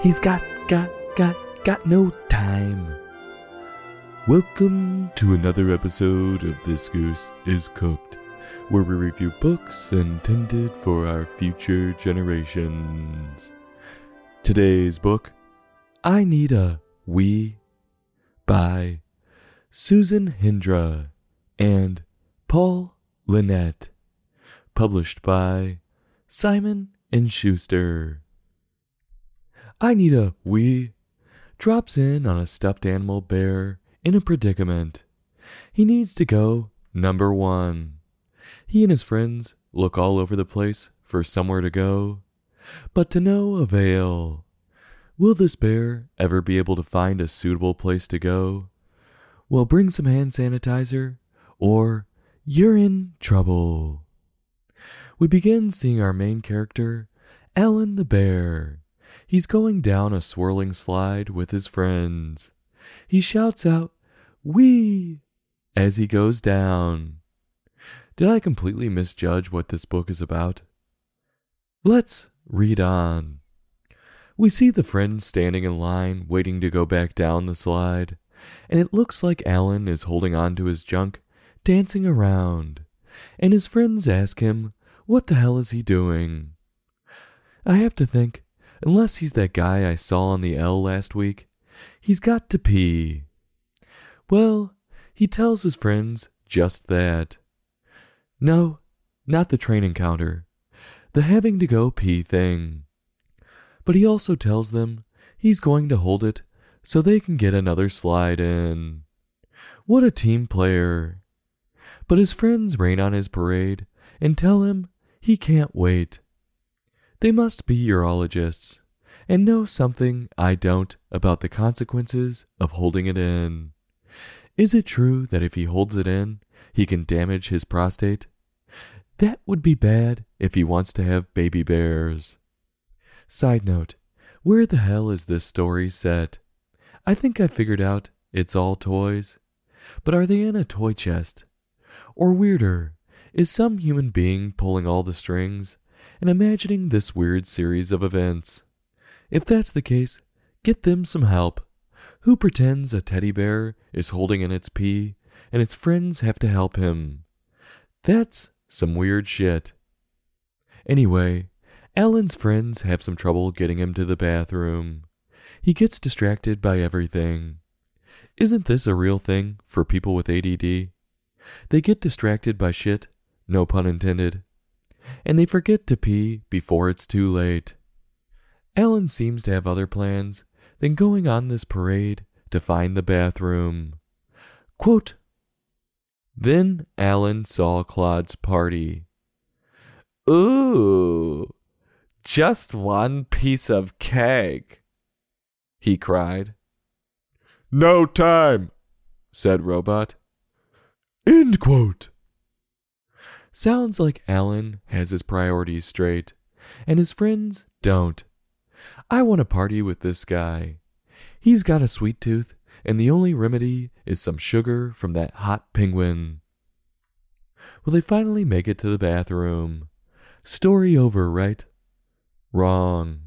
He's got, got, got, got no time. Welcome to another episode of This Goose is Cooked, where we review books intended for our future generations. Today's book, I Need a We, by Susan Hendra and Paul Linnet, published by Simon and Schuster. I need a wee drops in on a stuffed animal bear in a predicament. He needs to go number one. He and his friends look all over the place for somewhere to go, but to no avail. Will this bear ever be able to find a suitable place to go? Well, bring some hand sanitizer, or you're in trouble. We begin seeing our main character, Alan the bear. He's going down a swirling slide with his friends. He shouts out, Wee! as he goes down. Did I completely misjudge what this book is about? Let's read on. We see the friends standing in line, waiting to go back down the slide, and it looks like Alan is holding on to his junk, dancing around, and his friends ask him, What the hell is he doing? I have to think Unless he's that guy I saw on the L last week, he's got to pee. Well, he tells his friends just that. No, not the train encounter, the having to go pee thing. But he also tells them he's going to hold it so they can get another slide in. What a team player. But his friends rain on his parade and tell him he can't wait. They must be urologists and know something I don't about the consequences of holding it in. Is it true that if he holds it in, he can damage his prostate? That would be bad if he wants to have baby bears. Side note, where the hell is this story set? I think I figured out it's all toys. But are they in a toy chest? Or weirder, is some human being pulling all the strings and imagining this weird series of events. If that's the case, get them some help. Who pretends a teddy bear is holding in its pee and its friends have to help him? That's some weird shit. Anyway, Alan's friends have some trouble getting him to the bathroom. He gets distracted by everything. Isn't this a real thing for people with ADD? They get distracted by shit, no pun intended, and they forget to pee before it's too late. Alan seems to have other plans than going on this parade to find the bathroom. Quote, then Alan saw Claude's party. Ooh, just one piece of cake, he cried. No time, said Robot. End quote. Sounds like Alan has his priorities straight, and his friends don't. I want to party with this guy. He's got a sweet tooth, and the only remedy is some sugar from that hot penguin. Will they finally make it to the bathroom? Story over, right? Wrong.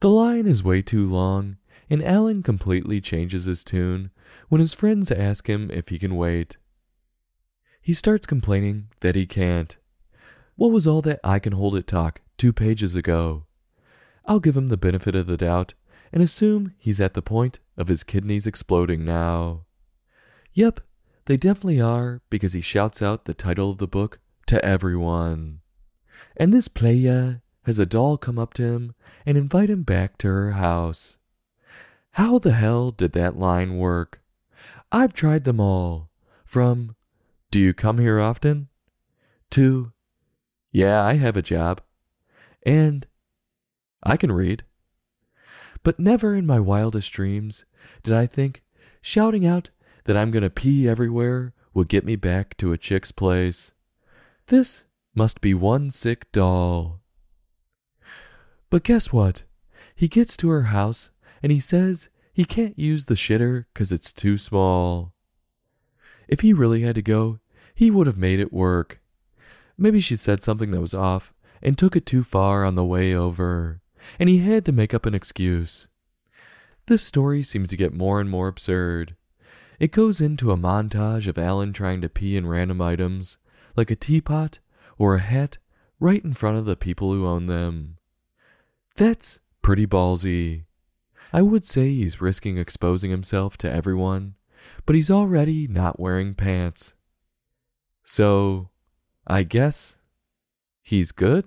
The line is way too long, and Alan completely changes his tune when his friends ask him if he can wait. He starts complaining that he can't. What was all that I can hold it talk two pages ago? I'll give him the benefit of the doubt and assume he's at the point of his kidneys exploding now. Yep, they definitely are because he shouts out the title of the book to everyone. And this playa has a doll come up to him and invite him back to her house. How the hell did that line work? I've tried them all, from do you come here often? To, Yeah, I have a job. And, I can read. But never in my wildest dreams did I think shouting out that I'm going to pee everywhere would get me back to a chick's place. This must be one sick doll. But guess what? He gets to her house and he says he can't use the shitter 'cause it's too small. If he really had to go, he would have made it work. Maybe she said something that was off and took it too far on the way over, and he had to make up an excuse. This story seems to get more and more absurd. It goes into a montage of Alan trying to pee in random items, like a teapot or a hat, right in front of the people who own them. That's pretty ballsy. I would say he's risking exposing himself to everyone, but he's already not wearing pants. So, I guess he's good?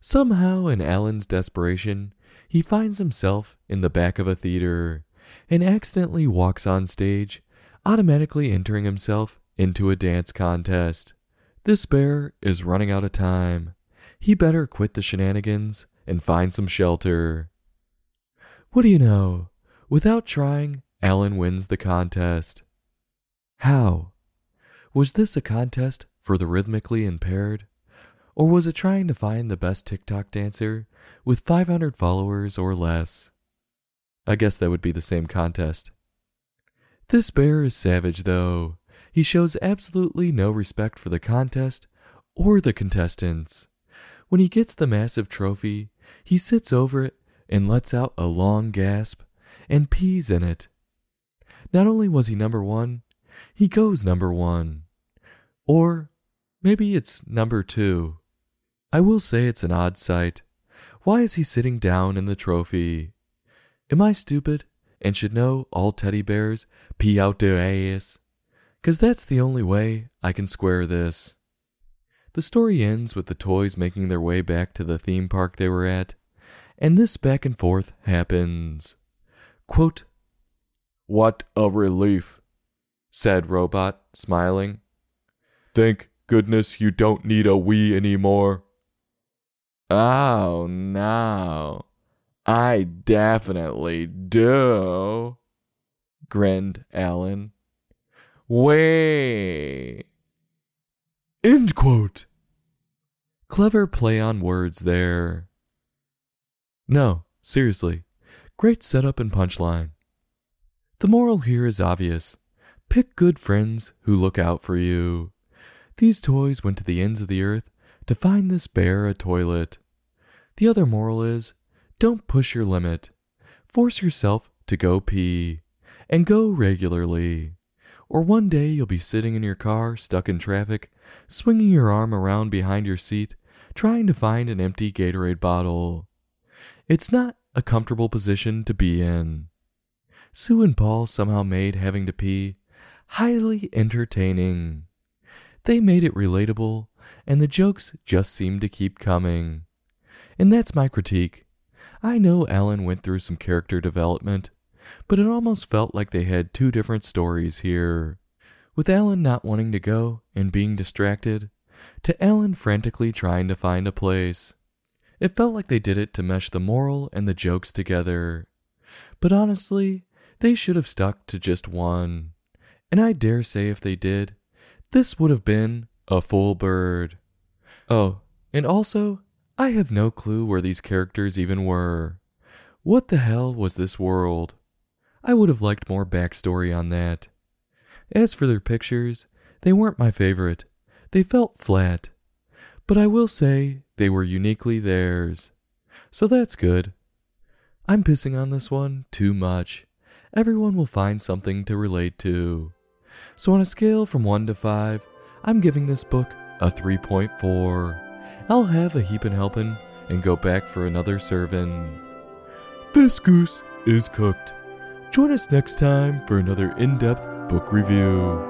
Somehow, in Alan's desperation, he finds himself in the back of a theater and accidentally walks on stage, automatically entering himself into a dance contest. This bear is running out of time. He better quit the shenanigans and find some shelter. What do you know? Without trying, Alan wins the contest. How? Was this a contest for the rhythmically impaired? Or was it trying to find the best TikTok dancer with 500 followers or less? I guess that would be the same contest. This bear is savage, though. He shows absolutely no respect for the contest or the contestants. When he gets the massive trophy, he sits over it and lets out a long gasp and pees in it. Not only was he number one, he goes number one. Or maybe it's number two. I will say it's an odd sight. Why is he sitting down in the trophy? Am I stupid and should know all teddy bears pee out their ass? Cause that's the only way I can square this. The story ends with the toys making their way back to the theme park they were at, and this back and forth happens. Quote, What a relief, said Robot, smiling. Thank goodness you don't need a wee anymore. Oh, no. I definitely do, grinned Alan. Way. End quote. Clever play on words there. No, seriously. Great setup and punchline. The moral here is obvious. Pick good friends who look out for you. These toys went to the ends of the earth to find this bear a toilet. The other moral is don't push your limit. Force yourself to go pee. And go regularly. Or one day you'll be sitting in your car, stuck in traffic, swinging your arm around behind your seat, trying to find an empty Gatorade bottle. It's not a comfortable position to be in. Sue and Paul somehow made having to pee highly entertaining. They made it relatable, and the jokes just seemed to keep coming. And that's my critique. I know Alan went through some character development, but it almost felt like they had two different stories here. With Alan not wanting to go and being distracted, to Alan frantically trying to find a place. It felt like they did it to mesh the moral and the jokes together. But honestly, they should have stuck to just one. And I dare say if they did, this would have been a full bird. Oh, and also, I have no clue where these characters even were. What the hell was this world? I would have liked more backstory on that. As for their pictures, they weren't my favorite. They felt flat. But I will say they were uniquely theirs. So that's good. I'm pissing on this one too much. Everyone will find something to relate to. So on a scale from 1 to 5, I'm giving this book a 3.4. I'll have a heapin' helpin' and go back for another servin'. This goose is cooked. Join us next time for another in depth book review.